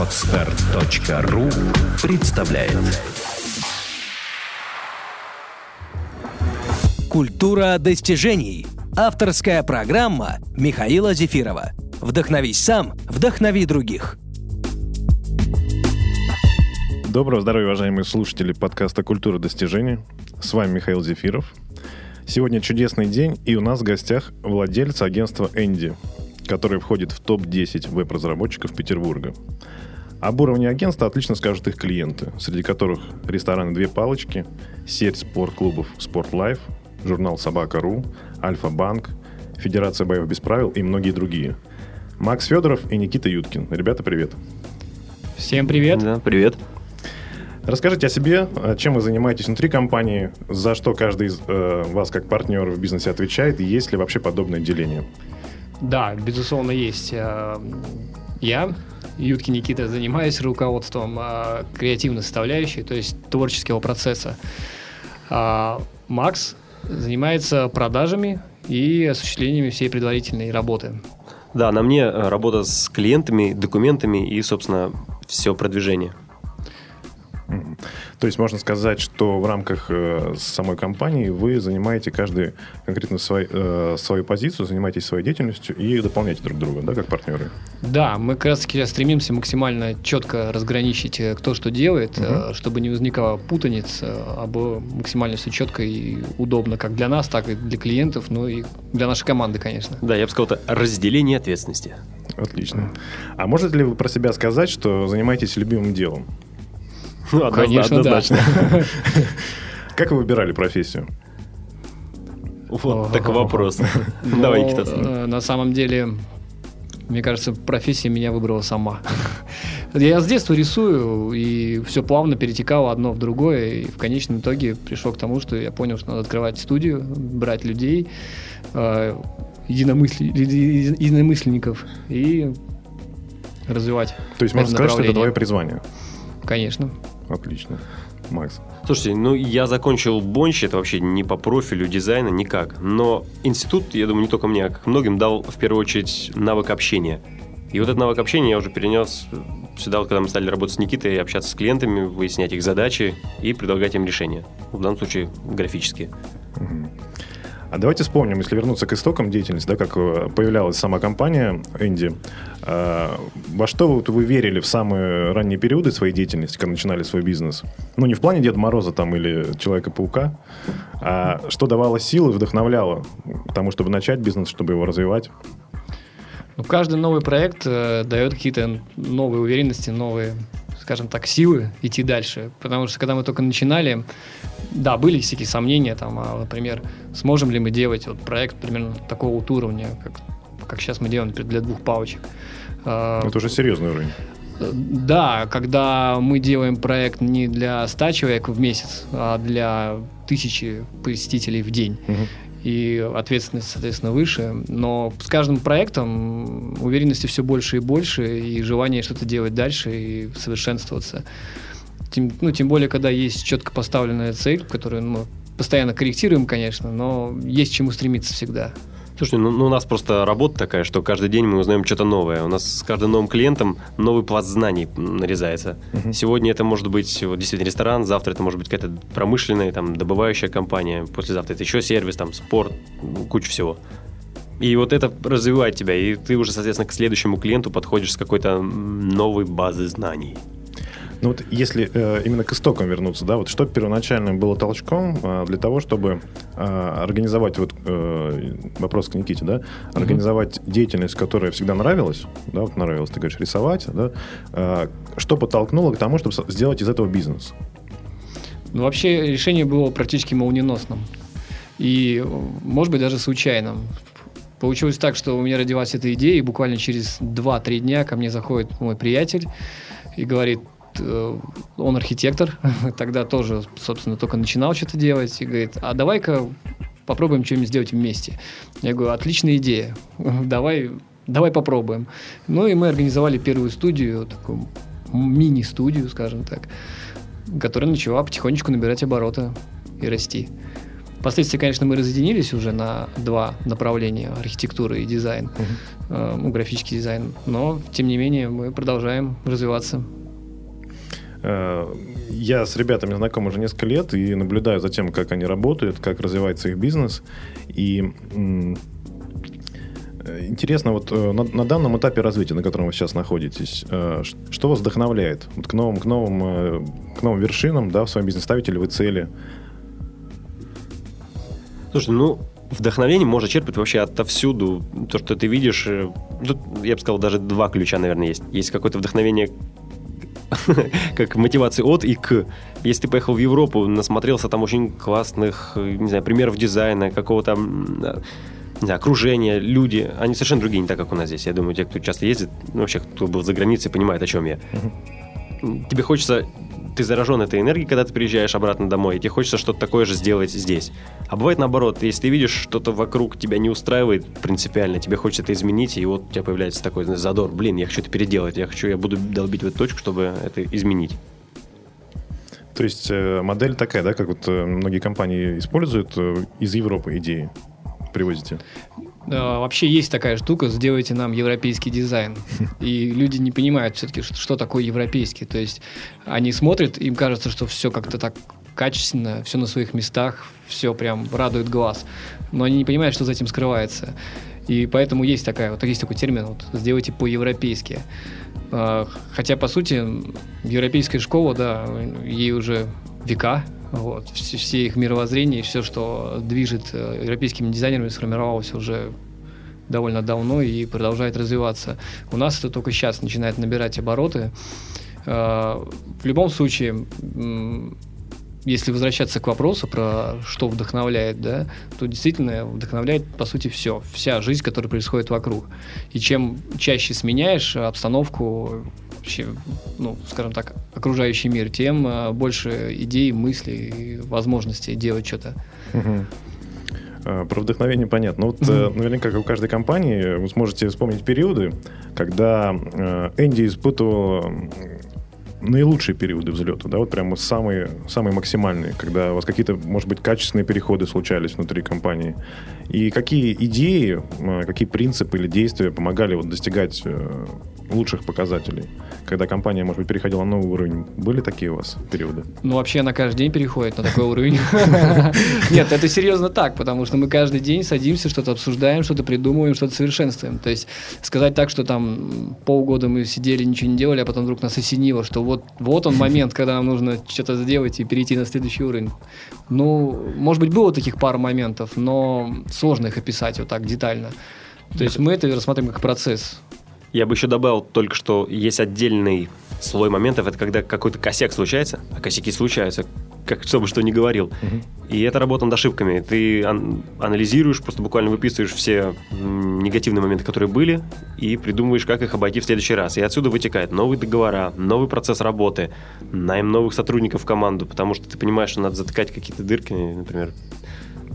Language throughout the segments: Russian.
Отстар.ру представляет Культура достижений. Авторская программа Михаила Зефирова. Вдохновись сам, вдохнови других. Доброго здоровья, уважаемые слушатели подкаста «Культура достижений». С вами Михаил Зефиров. Сегодня чудесный день, и у нас в гостях владелец агентства «Энди», который входит в топ-10 веб-разработчиков Петербурга. Об уровне агентства отлично скажут их клиенты, среди которых рестораны «Две палочки», сеть спорт-клубов «Спортлайф», журнал «Собака.ру», «Альфа-банк», Федерация боев без правил и многие другие. Макс Федоров и Никита Юткин. Ребята, привет. Всем привет. Да, привет. Расскажите о себе, чем вы занимаетесь внутри компании, за что каждый из э, вас как партнер в бизнесе отвечает, и есть ли вообще подобное деление? Да, безусловно, есть. Э, я, Ютки Никита, занимаюсь руководством э, креативной составляющей, то есть творческого процесса. А Макс занимается продажами и осуществлением всей предварительной работы. Да, на мне работа с клиентами, документами и, собственно, все продвижение. То есть можно сказать, что в рамках э, самой компании вы занимаете каждый конкретно свой, э, свою позицию, занимаетесь своей деятельностью и дополняете друг друга, да, как партнеры? Да, мы как раз таки стремимся максимально четко разграничить, э, кто что делает, угу. чтобы не возникало путаниц, а было максимально все четко и удобно как для нас, так и для клиентов, ну и для нашей команды, конечно. Да, я бы сказал, это разделение ответственности. Отлично. А можете ли вы про себя сказать, что занимаетесь любимым делом? Ну, Конечно, однозначно. Да. Как вы выбирали профессию? Вот такой вопрос. Давай, Никита. Э, на самом деле, мне кажется, профессия меня выбрала сама. Я с детства рисую, и все плавно перетекало одно в другое, и в конечном итоге пришел к тому, что я понял, что надо открывать студию, брать людей, э, единомысленников и развивать. То есть можно сказать, что это твое призвание? Конечно. Отлично. Макс. Слушайте, ну я закончил Бонч, это вообще не по профилю дизайна, никак. Но институт, я думаю, не только мне, а как многим дал в первую очередь навык общения. И вот этот навык общения я уже перенес сюда, когда мы стали работать с Никитой, общаться с клиентами, выяснять их задачи и предлагать им решения. В данном случае графические. Угу. А давайте вспомним, если вернуться к истокам деятельности, да, как э, появлялась сама компания Энди, а, во что вот вы верили в самые ранние периоды своей деятельности, когда начинали свой бизнес? Ну, не в плане Деда Мороза там или Человека-паука, а что давало силы, вдохновляло к тому, чтобы начать бизнес, чтобы его развивать? Ну, каждый новый проект э, дает какие-то новые уверенности, новые скажем так, силы идти дальше. Потому что когда мы только начинали, да, были всякие сомнения, там, а, например, сможем ли мы делать вот проект примерно такого вот уровня, как, как сейчас мы делаем для двух палочек. А, Это уже серьезный уровень. Да, когда мы делаем проект не для 100 человек в месяц, а для тысячи посетителей в день. Угу и ответственность, соответственно, выше. Но с каждым проектом уверенности все больше и больше, и желание что-то делать дальше и совершенствоваться. Тем, ну, тем более, когда есть четко поставленная цель, которую мы постоянно корректируем, конечно, но есть чему стремиться всегда. Слушай, ну, ну у нас просто работа такая, что каждый день мы узнаем что-то новое. У нас с каждым новым клиентом новый пласт знаний нарезается. Uh-huh. Сегодня это может быть вот, действительно ресторан, завтра это может быть какая-то промышленная, там, добывающая компания, послезавтра это еще сервис, там, спорт, куча всего. И вот это развивает тебя, и ты уже, соответственно, к следующему клиенту подходишь с какой-то новой базы знаний. Ну вот если э, именно к истокам вернуться, да, вот что первоначально было толчком э, для того, чтобы э, организовать вот э, вопрос к Никите, да, организовать mm-hmm. деятельность, которая всегда нравилась, да, вот нравилось, ты говоришь, рисовать, да, э, что подтолкнуло к тому, чтобы сделать из этого бизнес? Ну вообще решение было практически молниеносным и, может быть, даже случайным. Получилось так, что у меня родилась эта идея, и буквально через 2-3 дня ко мне заходит мой приятель и говорит, он архитектор, тогда тоже, собственно, только начинал что-то делать, и говорит, а давай-ка попробуем что-нибудь сделать вместе. Я говорю, отличная идея, давай, давай попробуем. Ну и мы организовали первую студию, такую мини-студию, скажем так, которая начала потихонечку набирать обороты и расти. Впоследствии, конечно, мы разъединились уже на два направления, архитектура и дизайн. Uh-huh. э, ну, графический дизайн. Но, тем не менее, мы продолжаем развиваться. Э, я с ребятами знаком уже несколько лет и наблюдаю за тем, как они работают, как развивается их бизнес. И интересно, вот э, на, на данном этапе развития, на котором вы сейчас находитесь, э, что вас вдохновляет вот к новым, к новым, к новым вершинам, да, в своем бизнесе ставите ли вы цели? Слушай, ну, вдохновение можно черпать вообще отовсюду. То, что ты видишь, тут, я бы сказал, даже два ключа, наверное, есть. Есть какое-то вдохновение как мотивации от и к. Если ты поехал в Европу, насмотрелся там очень классных, не знаю, примеров дизайна, какого-то не знаю, окружение, люди, они совершенно другие, не так, как у нас здесь. Я думаю, те, кто часто ездит, ну, вообще, кто был за границей, понимает, о чем я. Тебе хочется ты заражен этой энергией, когда ты приезжаешь обратно домой, и тебе хочется что-то такое же сделать здесь. А бывает наоборот, если ты видишь что-то вокруг тебя не устраивает принципиально, тебе хочется это изменить, и вот у тебя появляется такой задор, блин, я хочу это переделать, я хочу, я буду долбить в эту точку, чтобы это изменить. То есть э, модель такая, да, как вот э, многие компании используют э, из Европы идеи привозите? Вообще есть такая штука, сделайте нам европейский дизайн. И люди не понимают все-таки, что, что такое европейский. То есть они смотрят, им кажется, что все как-то так качественно, все на своих местах, все прям радует глаз. Но они не понимают, что за этим скрывается. И поэтому есть такая, вот есть такой термин, вот, сделайте по-европейски. А, хотя, по сути, европейская школа, да, ей уже века, вот. Все, все их мировоззрение, все, что движет э, европейскими дизайнерами, сформировалось уже довольно давно и продолжает развиваться. У нас это только сейчас начинает набирать обороты. Э, в любом случае, если возвращаться к вопросу про что вдохновляет, да, то действительно вдохновляет, по сути, все. Вся жизнь, которая происходит вокруг. И чем чаще сменяешь обстановку, вообще, ну, скажем так, окружающий мир, тем э, больше идей, мыслей и возможностей делать что-то. Угу. Про вдохновение понятно. Вот mm наверняка, как у каждой компании, вы сможете вспомнить периоды, когда э, Энди испытывал наилучшие периоды взлета, да, вот прямо самые, самые максимальные, когда у вас какие-то, может быть, качественные переходы случались внутри компании. И какие идеи, какие принципы или действия помогали вот достигать лучших показателей? Когда компания, может быть, переходила на новый уровень, были такие у вас периоды? Ну, вообще, она каждый день переходит на такой уровень. Нет, это серьезно так, потому что мы каждый день садимся, что-то обсуждаем, что-то придумываем, что-то совершенствуем. То есть сказать так, что там полгода мы сидели, ничего не делали, а потом вдруг нас осенило, что вот, вот он момент, когда нам нужно что-то сделать и перейти на следующий уровень. Ну, может быть, было таких пару моментов, но сложно их описать вот так детально. То есть мы это рассматриваем как процесс. Я бы еще добавил только, что есть отдельный слой моментов, это когда какой-то косяк случается, а косяки случаются, как кто бы что ни говорил. Угу. И это работа над ошибками. Ты ан- анализируешь, просто буквально выписываешь все негативные моменты, которые были, и придумываешь, как их обойти в следующий раз. И отсюда вытекает новые договора, новый процесс работы, найм новых сотрудников в команду, потому что ты понимаешь, что надо затыкать какие-то дырки, например,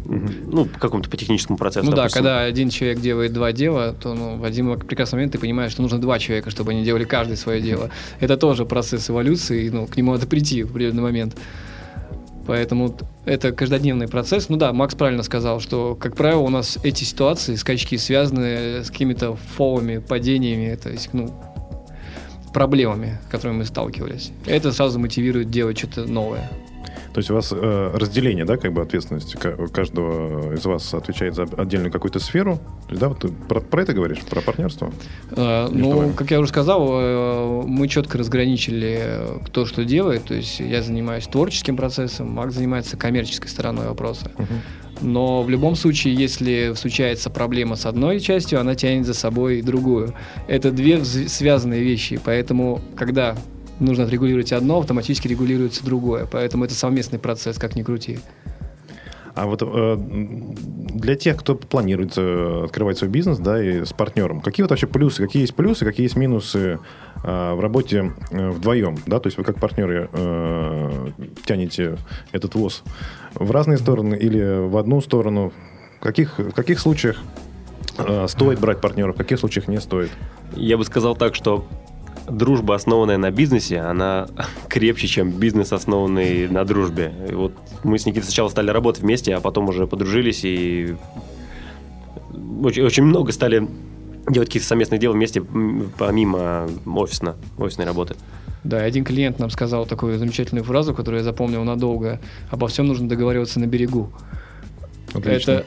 ну, по какому-то по техническому процессу. Ну допустим. да, когда один человек делает два дела, то ну, в один прекрасный момент ты понимаешь, что нужно два человека, чтобы они делали каждое свое дело. Это тоже процесс эволюции, ну, к нему надо прийти в определенный момент. Поэтому это каждодневный процесс. Ну да, Макс правильно сказал, что, как правило, у нас эти ситуации, скачки связаны с какими-то фолами, падениями, то есть, ну, проблемами, с которыми мы сталкивались. Это сразу мотивирует делать что-то новое. То есть у вас э, разделение, да, как бы ответственности каждого из вас отвечает за отдельную какую-то сферу. Да, вот ты про, про это говоришь, про партнерство? Э, ну, как я уже сказал, э, мы четко разграничили, кто что делает. То есть я занимаюсь творческим процессом, Макс занимается коммерческой стороной вопроса. Угу. Но в любом случае, если случается проблема с одной частью, она тянет за собой другую. Это две связанные вещи. Поэтому, когда нужно отрегулировать одно, автоматически регулируется другое. Поэтому это совместный процесс, как ни крути. А вот э, для тех, кто планирует э, открывать свой бизнес, да, и с партнером, какие вот вообще плюсы, какие есть плюсы, какие есть минусы э, в работе э, вдвоем, да, то есть вы как партнеры э, тянете этот ВОЗ в разные стороны или в одну сторону? В каких, в каких случаях э, стоит брать партнеров, в каких случаях не стоит? Я бы сказал так, что дружба, основанная на бизнесе, она крепче, чем бизнес, основанный на дружбе. И вот мы с Никитой сначала стали работать вместе, а потом уже подружились и очень, очень много стали делать какие-то совместные дела вместе, помимо офисно, офисной работы. Да, и один клиент нам сказал такую замечательную фразу, которую я запомнил надолго. Обо всем нужно договариваться на берегу. Отлично. Это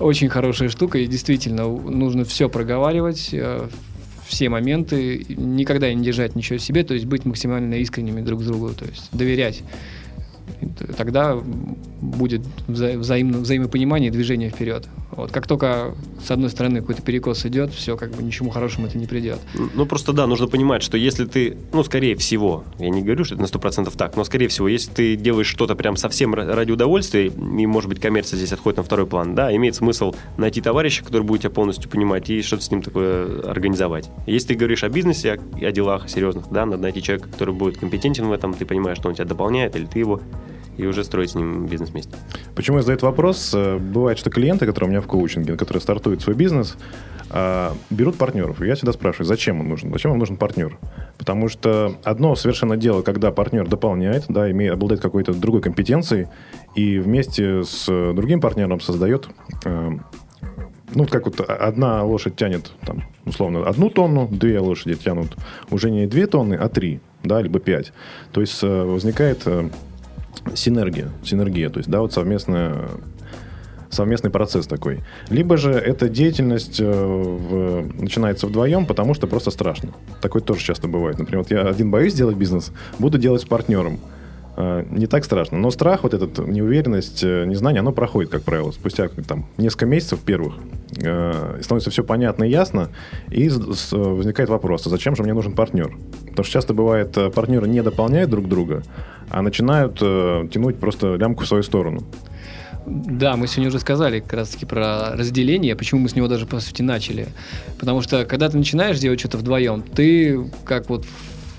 очень хорошая штука, и действительно нужно все проговаривать, э, все моменты, никогда не держать ничего в себе, то есть быть максимально искренними друг с другу, то есть доверять. Тогда будет вза- взаимно, взаимопонимание и движение вперед. Вот. Как только с одной стороны какой-то перекос идет, все, как бы ничему хорошему это не придет. Ну, просто да, нужно понимать, что если ты, ну, скорее всего, я не говорю, что это на 100% так, но, скорее всего, если ты делаешь что-то прям совсем ра- ради удовольствия, и, может быть, коммерция здесь отходит на второй план, да, имеет смысл найти товарища, который будет тебя полностью понимать, и что-то с ним такое организовать. Если ты говоришь о бизнесе, о, о делах серьезных, да, надо найти человека, который будет компетентен в этом, ты понимаешь, что он тебя дополняет, или ты его, и уже строить с ним бизнес вместе. Почему я задаю этот вопрос? Э, Бывает, что клиенты, которые у меня в коучинге, которые стартуют свой бизнес, а, берут партнеров. И я всегда спрашиваю, зачем он нужен? Зачем вам нужен партнер? Потому что одно совершенно дело, когда партнер дополняет, да, имеет, обладает какой-то другой компетенцией, и вместе с э, другим партнером создает э, ну, как вот одна лошадь тянет, там, условно, одну тонну, две лошади тянут уже не две тонны, а три, да, либо пять. То есть э, возникает э, синергия, синергия, то есть, да, вот совместная совместный процесс такой. Либо же эта деятельность э, в- начинается вдвоем, потому что просто страшно. Такое тоже часто бывает. Например, вот я один боюсь делать бизнес, буду делать с партнером. Э, Не так страшно. Но страх, вот этот неуверенность, э, незнание, оно проходит, как правило, спустя там, несколько месяцев первых. Э, становится все понятно и ясно, и с- с- возникает вопрос, а зачем же мне нужен партнер? Потому что часто бывает, э, партнеры не дополняют друг друга, а начинают э, тянуть просто лямку в свою сторону. Да, мы сегодня уже сказали как раз-таки про разделение, почему мы с него даже, по сути, начали. Потому что, когда ты начинаешь делать что-то вдвоем, ты, как вот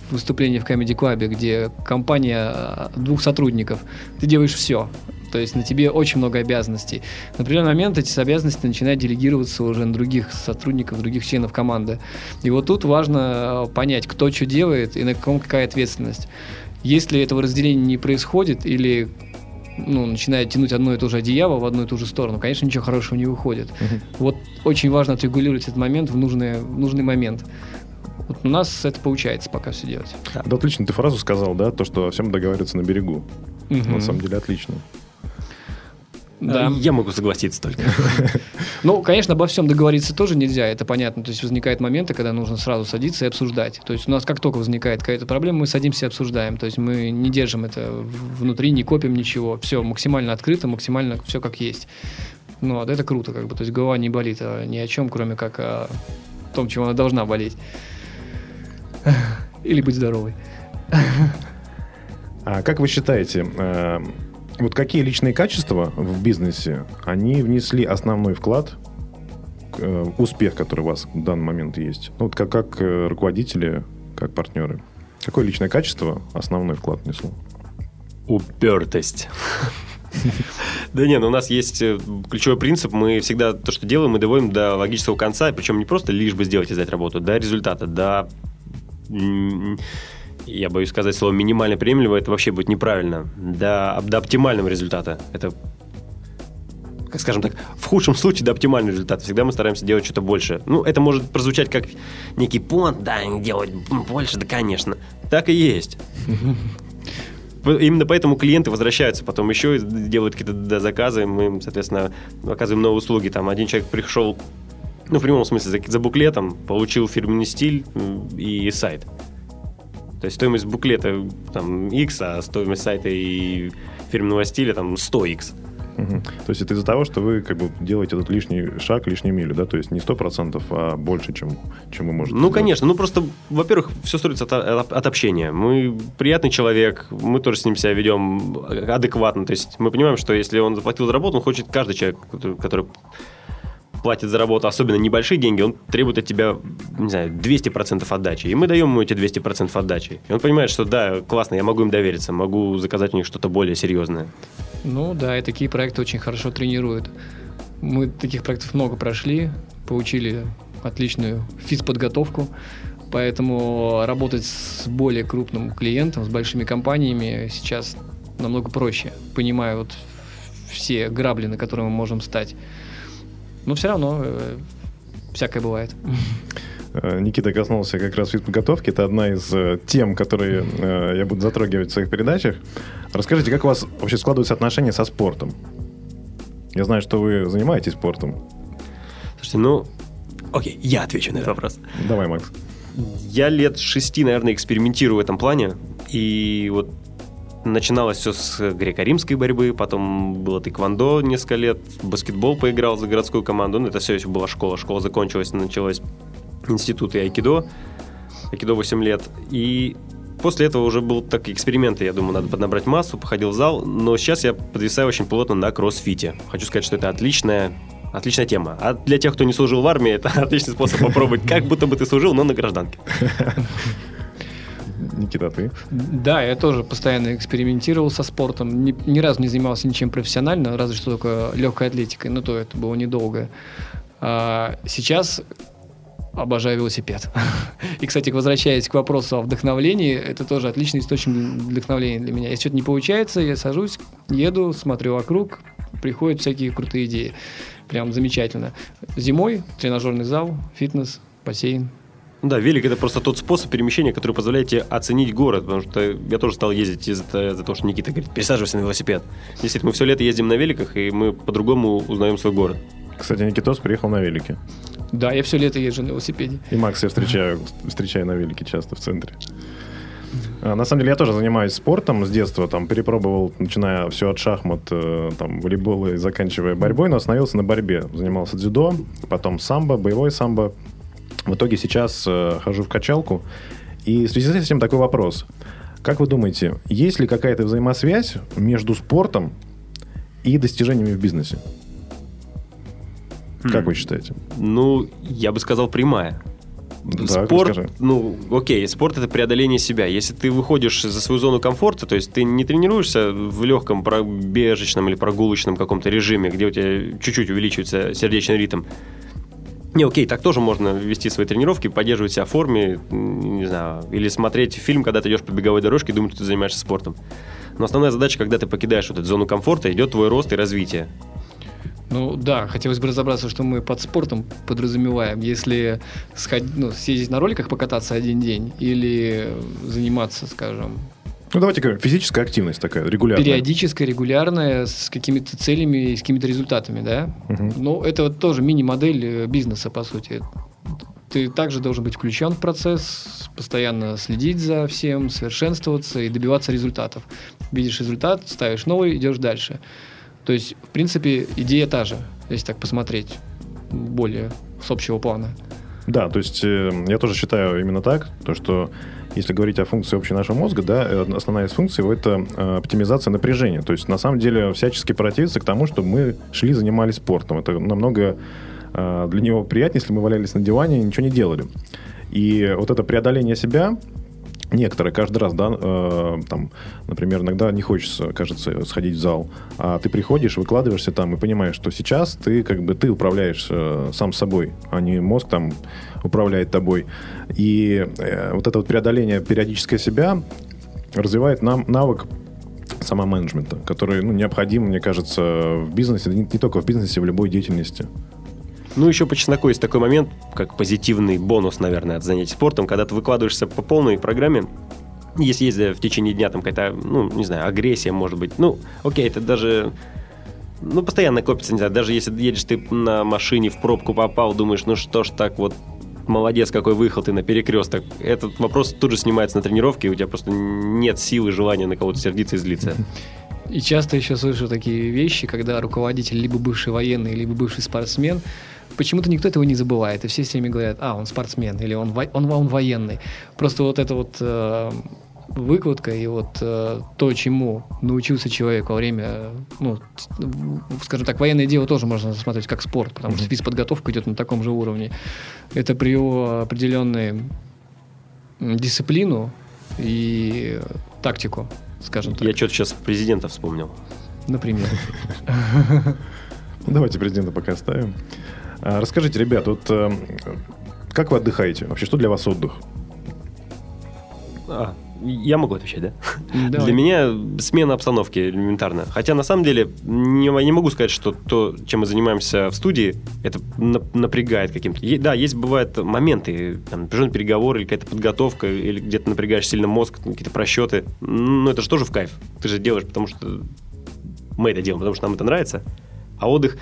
в выступлении в Comedy Club, где компания э, двух сотрудников, ты делаешь все. То есть на тебе очень много обязанностей. На определенный момент эти обязанности начинают делегироваться уже на других сотрудников, других членов команды. И вот тут важно э, понять, кто что делает и на ком какая ответственность. Если этого разделения не происходит или ну, начинает тянуть одно и то же одеяло в одну и ту же сторону, конечно, ничего хорошего не выходит. Вот очень важно отрегулировать этот момент в нужный, в нужный момент. Вот у нас это получается пока все делать. Да, отлично ты фразу сказал, да, то, что о всем договариваться на берегу. Мгм. На самом деле отлично. Да. Э, Я могу согласиться только. Ну, конечно, обо всем договориться тоже нельзя, это понятно. То есть возникают моменты, когда нужно сразу садиться и обсуждать. То есть у нас как только возникает какая-то проблема, мы садимся и обсуждаем. То есть мы не держим это внутри, не копим ничего. Все максимально открыто, максимально все как есть. Ну, вот это круто, как бы. То есть голова не болит а ни о чем, кроме как о том, чем она должна болеть. Или быть здоровой. А как вы считаете, э, вот какие личные качества в бизнесе, они внесли основной вклад э, успех, который у вас в данный момент есть? Ну, вот как, как э, руководители, как партнеры. Какое личное качество основной вклад внесло? Упертость. Да не, ну у нас есть э, ключевой принцип, мы всегда то, что делаем, мы доводим до логического конца, причем не просто лишь бы сделать и сдать работу, до результата, до... Я боюсь сказать слово минимально приемлемо, это вообще будет неправильно. До, до оптимального результата. Это как скажем так, в худшем случае до оптимального результата. Всегда мы стараемся делать что-то больше. Ну, это может прозвучать как некий понт, да, делать больше, да, конечно. Так и есть. Именно поэтому клиенты возвращаются потом еще и делают какие-то заказы, мы им, соответственно, оказываем новые услуги. Там один человек пришел, ну, в прямом смысле, за, за буклетом, получил фирменный стиль и сайт. То есть стоимость буклета там X, а стоимость сайта и фирменного стиля там 100X. Мгм. То есть это из-за того, что вы как бы делаете этот лишний шаг, лишнюю милю, да? То есть не 100%, а больше, чем, чем вы можете Ну, сделать. конечно. Ну, просто, во-первых, все строится от, от- от общения. Мы приятный человек, мы тоже с ним себя ведем адекватно. То есть мы понимаем, что если он заплатил за работу, он хочет каждый человек, который платит за работу, особенно небольшие деньги, он требует от тебя, не знаю, 200% отдачи. И мы даем ему эти 200% отдачи. И он понимает, что да, классно, я могу им довериться, могу заказать у них что-то более серьезное. Ну да, и такие проекты очень хорошо тренируют. Мы таких проектов много прошли, получили отличную физподготовку, поэтому работать с более крупным клиентом, с большими компаниями сейчас намного проще, понимая вот все грабли, на которые мы можем стать. Но все равно э, всякое бывает. Э, Никита коснулся как раз физподготовки. Это одна из э, тем, которые э, я буду затрагивать в своих передачах. Расскажите, как у вас вообще складываются отношения со спортом? Я знаю, что вы занимаетесь спортом. Слушайте, ну, Окей, я отвечу на этот вопрос. Давай, Макс. я лет шести, наверное, экспериментирую в этом плане. И вот начиналось все с греко-римской борьбы, потом было тэквондо несколько лет, баскетбол поиграл за городскую команду. Ну, это все еще была школа. Школа закончилась, началась институт и айкидо. Айкидо 8 лет. И после этого уже был так эксперименты, я думаю, надо поднабрать массу, походил в зал, но сейчас я подвисаю очень плотно на кроссфите. Хочу сказать, что это отличная Отличная тема. А для тех, кто не служил в армии, это отличный способ попробовать, как будто бы ты служил, но на гражданке. Никита, ты? Да, я тоже постоянно экспериментировал со спортом. Ни, ни разу не занимался ничем профессионально, разве что только легкой атлетикой, но то это было недолго. А сейчас обожаю велосипед. И, кстати, возвращаясь к вопросу о вдохновлении, это тоже отличный источник вдохновления для меня. Если что-то не получается, я сажусь, еду, смотрю вокруг, приходят всякие крутые идеи. Прям замечательно. Зимой тренажерный зал, фитнес, бассейн. Ну Да, велик это просто тот способ перемещения, который позволяет тебе оценить город, потому что я тоже стал ездить из-за из того, что Никита говорит, пересаживайся на велосипед. Действительно, мы все лето ездим на великах, и мы по-другому узнаем свой город. Кстати, Никитос приехал на велике. Да, я все лето езжу на велосипеде. И Макс я встречаю, встречаю на велике часто в центре. А, На самом деле я тоже занимаюсь спортом с детства, там перепробовал, начиная все от шахмат, э, там волейбола и заканчивая борьбой, но остановился на борьбе. Занимался дзюдо, потом самбо, боевой самбо. В итоге сейчас э, хожу в качалку. И в связи с этим такой вопрос. Как вы думаете, есть ли какая-то взаимосвязь между спортом и достижениями в бизнесе? Как вы считаете? Ну, я бы сказал, прямая. Да, спорт, расскажи. ну, окей, спорт это преодоление себя. Если ты выходишь за свою зону комфорта, то есть ты не тренируешься в легком пробежечном или прогулочном каком-то режиме, где у тебя чуть-чуть увеличивается сердечный ритм. Не, окей, так тоже можно вести свои тренировки, поддерживать себя в форме, не знаю, или смотреть фильм, когда ты идешь по беговой дорожке и думаешь, что ты занимаешься спортом. Но основная задача, когда ты покидаешь вот эту зону комфорта, идет твой рост и развитие. Ну да, хотелось бы разобраться, что мы под спортом подразумеваем. Если сходить, ну, съездить на роликах покататься один день или заниматься, скажем, Ну, давайте говорим, физическая активность такая, регулярная. периодическая, регулярная, с какими-то целями и с какими-то результатами, да? Мгм. Ну, это вот тоже мини-модель э, бизнеса, по сути. Ты также должен быть включен в процесс, постоянно следить за всем, совершенствоваться и добиваться результатов. Видишь результат, ставишь новый, идешь дальше. То есть, в принципе, идея та же, если так посмотреть более с общего плана. Да, то есть э, я тоже считаю именно так, то что если говорить о функции общей нашего мозга, да, э, основная из функций это э, оптимизация напряжения. То есть на самом деле всячески противиться к тому, чтобы мы шли, занимались спортом. Это намного для него приятнее, если мы валялись на диване и ничего не делали. И вот это преодоление себя, некоторые каждый раз, да, э, там, например, иногда не хочется, кажется, сходить в зал, а ты приходишь, выкладываешься там и понимаешь, что сейчас ты как бы ты управляешь э, сам собой, а не мозг там управляет тобой. И э, вот это вот преодоление периодическое себя развивает нам навык самоменеджмента, который ну, необходим, мне кажется, в бизнесе, не, не только в бизнесе, в любой деятельности. Ну, еще по чесноку есть такой момент, как позитивный бонус, наверное, от занятий спортом, когда ты выкладываешься по полной программе, если есть в течение дня там какая-то, ну, не знаю, агрессия, может быть, ну, окей, это даже, ну, постоянно копится, не знаю, даже если едешь ты на машине в пробку попал, думаешь, ну что ж так вот, молодец, какой выехал ты на перекресток. Этот вопрос тут же снимается на тренировке, и у тебя просто нет силы, желания на кого-то сердиться и злиться. И часто еще слышу такие вещи, когда руководитель либо бывший военный, либо бывший спортсмен, почему-то никто этого не забывает, и все с ними говорят, а, он спортсмен, или он, во- он, он военный. Просто вот эта вот э, выкладка и вот э, то, чему научился человек во время, ну, скажем так, военное дело тоже можно рассматривать как спорт, потому что физподготовка идет на таком же уровне. Это привело определенную дисциплину и тактику, скажем так, Я что-то сейчас президента вспомнил. например. Ну, Давайте президента пока оставим. А, Расскажите, ребят, вот э, как вы отдыхаете? Вообще, что для вас отдых? А, Я могу отвечать, да? Давай. Для меня смена обстановки элементарно. Хотя на самом деле не, не могу сказать, что то, чем мы занимаемся в студии, это на- напрягает каким-то. Е- да, есть бывают моменты, там, напряженный переговор или какая-то подготовка, или где-то напрягаешь сильно мозг, какие-то просчеты. Но это же тоже в кайф. Ты же делаешь, потому что мы это делаем, потому что нам это нравится. А отдых,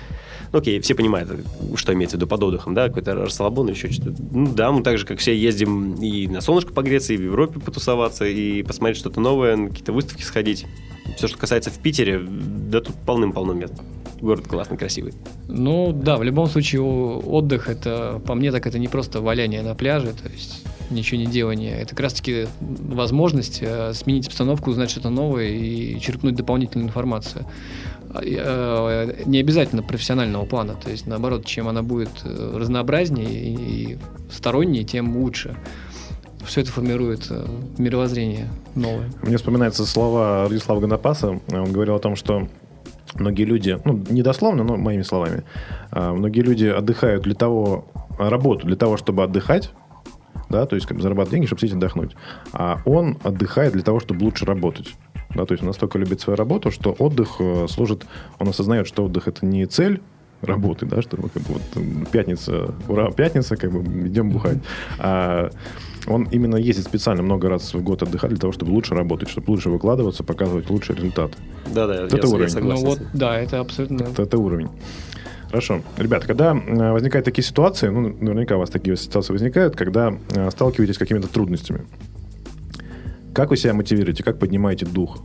ну окей, все понимают, что имеется в виду под отдыхом, да, какой-то расслабон еще что-то. Ну да, мы так же, как все, ездим и на солнышко погреться, и в Европе потусоваться, и посмотреть что-то новое, на какие-то выставки сходить. Все, что касается в Питере, да тут полным-полно мест. Город классный, красивый. Ну да, в любом случае отдых это, по мне, так это не просто валяние на пляже, то есть ничего не делание. Это как раз таки возможность э, сменить обстановку, узнать что-то новое и черпнуть дополнительную информацию. Э, Не обязательно профессионального плана, то есть наоборот, чем она будет э, разнообразнее и стороннее, тем лучше. Все это формирует э, мировоззрение новое. Мне вспоминаются слова Радислава Гонопаса. Он говорил о том, что многие люди, ну, не дословно, но моими словами, многие люди отдыхают для того, работают для того, чтобы отдыхать, да, то есть как бы зарабатывать деньги, чтобы сидеть отдохнуть. А он отдыхает для того, чтобы лучше работать. Да, то есть он настолько любит свою работу, что отдых э, служит, он осознает, что отдых это не цель работы, да, что как бы вот м, пятница, ура, пятница, как бы идем бухать. А он именно ездит специально много раз в год отдыхать для того, чтобы лучше работать, чтобы лучше выкладываться, показывать лучший результат. Да-да, Это я, я уровень. согласен. ну вот, да, это абсолютно... Это, это уровень. Хорошо. Ребята, когда э, возникают такие ситуации, ну, наверняка у вас такие ситуации возникают, когда э, сталкиваетесь с какими-то трудностями. Как вы себя мотивируете? Как поднимаете дух?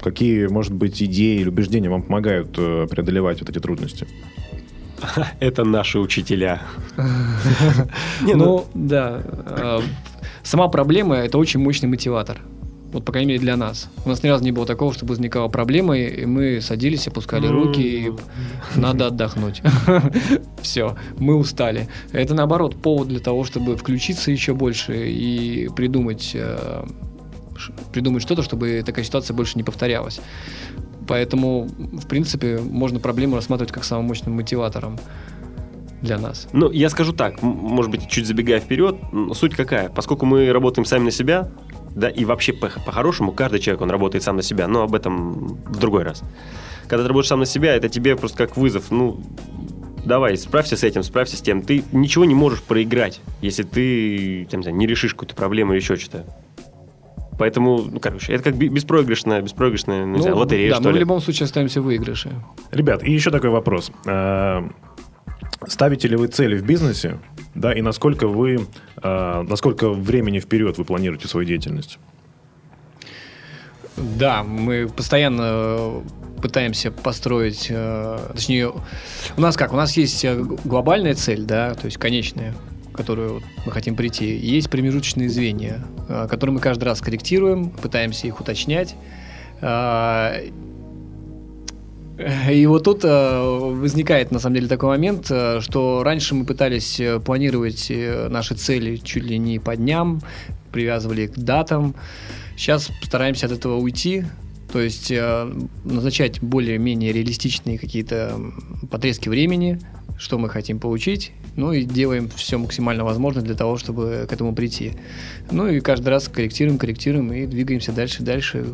Какие, может быть, идеи или убеждения вам помогают э, преодолевать вот эти трудности? Это наши учителя. Ну, Ну, да. э, Сама проблема – это очень мощный мотиватор. Вот, по крайней мере, для нас. У нас ни разу не было такого, чтобы возникала проблема, и мы садились, опускали руки, и надо отдохнуть. Все, мы устали. Это, наоборот, повод для того, чтобы включиться еще больше и придумать, э, придумать что-то, чтобы такая ситуация больше не повторялась. Поэтому, в принципе, можно проблему рассматривать как самым мощным мотиватором для нас. Ну, я скажу так, может быть, чуть забегая вперед, суть какая? Поскольку мы работаем сами на себя, да, и вообще по- по-хорошему каждый человек, он работает сам на себя, но об этом в другой раз. Когда ты работаешь сам на себя, это тебе просто как вызов, ну, давай, справься с этим, справься с тем. Ты ничего не можешь проиграть, если ты, там, не решишь какую-то проблему или еще что-то. Поэтому, ну, короче, это как беспроигрышная, беспроигрышная, ну, не знаю, лотерея, да, что мы в ли. любом случае остаемся в выигрыше. Ребят, и еще такой вопрос. Э, Ставите ли вы цели в бизнесе, да, и насколько вы, э, насколько времени вперед вы планируете свою деятельность? Да, мы постоянно пытаемся построить, э, точнее, у нас как, у нас есть э, глобальная цель, да, то есть конечная, которую мы хотим прийти, есть промежуточные звенья, э, которые мы каждый раз корректируем, пытаемся их уточнять. А, И вот тут э, возникает, на самом деле, такой момент, э, что раньше мы пытались э, планировать э, наши цели чуть ли не по дням, привязывали к датам. Сейчас стараемся от этого уйти, то есть э, назначать более-менее реалистичные какие-то подрезки времени, что мы хотим получить, ну и делаем все максимально возможное для того, чтобы к этому прийти. Ну и каждый раз корректируем, корректируем и двигаемся дальше, дальше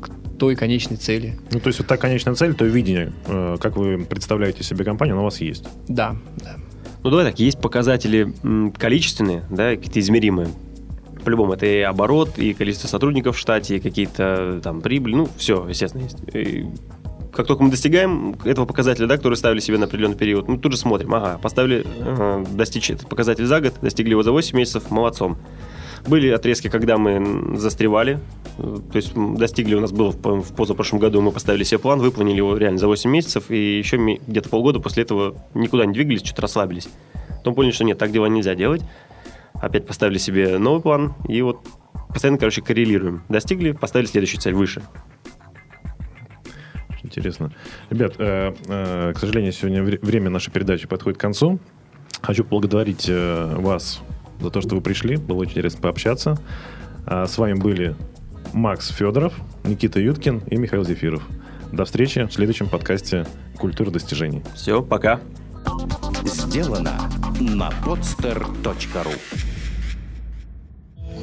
к той конечной цели. Ну, то есть вот та конечная цель, то видение, э, как вы представляете себе компанию, оно у вас есть. Да, да. Ну, давай так, есть показатели количественные, да, какие-то измеримые. По-любому, это и оборот, и количество сотрудников в штате, и какие-то там прибыли, ну, все, естественно, есть. И как только мы достигаем этого показателя, да, который ставили себе на определенный период, мы тут же смотрим, ага, поставили ага, достичь этот показатель за год, достигли его за 8 месяцев, молодцом. Были отрезки, когда мы застревали, э, то есть достигли, у нас было в, по- в позапрошлом году, мы поставили себе план, выполнили его реально за 8 месяцев, и еще где-то полгода после этого никуда не двигались, что-то расслабились. Потом поняли, что нет, так дела нельзя делать. Опять поставили себе новый план, и вот постоянно, короче, коррелируем. Достигли, поставили следующую цель выше. Интересно. Ребят, э, э, к сожалению, сегодня вре- время нашей передачи подходит к концу. Хочу поблагодарить э, вас за то, что вы пришли. Было очень интересно пообщаться. А с вами были Макс Федоров, Никита Юткин и Михаил Зефиров. До встречи в следующем подкасте «Культура достижений». Все, пока. Сделано на podster.ru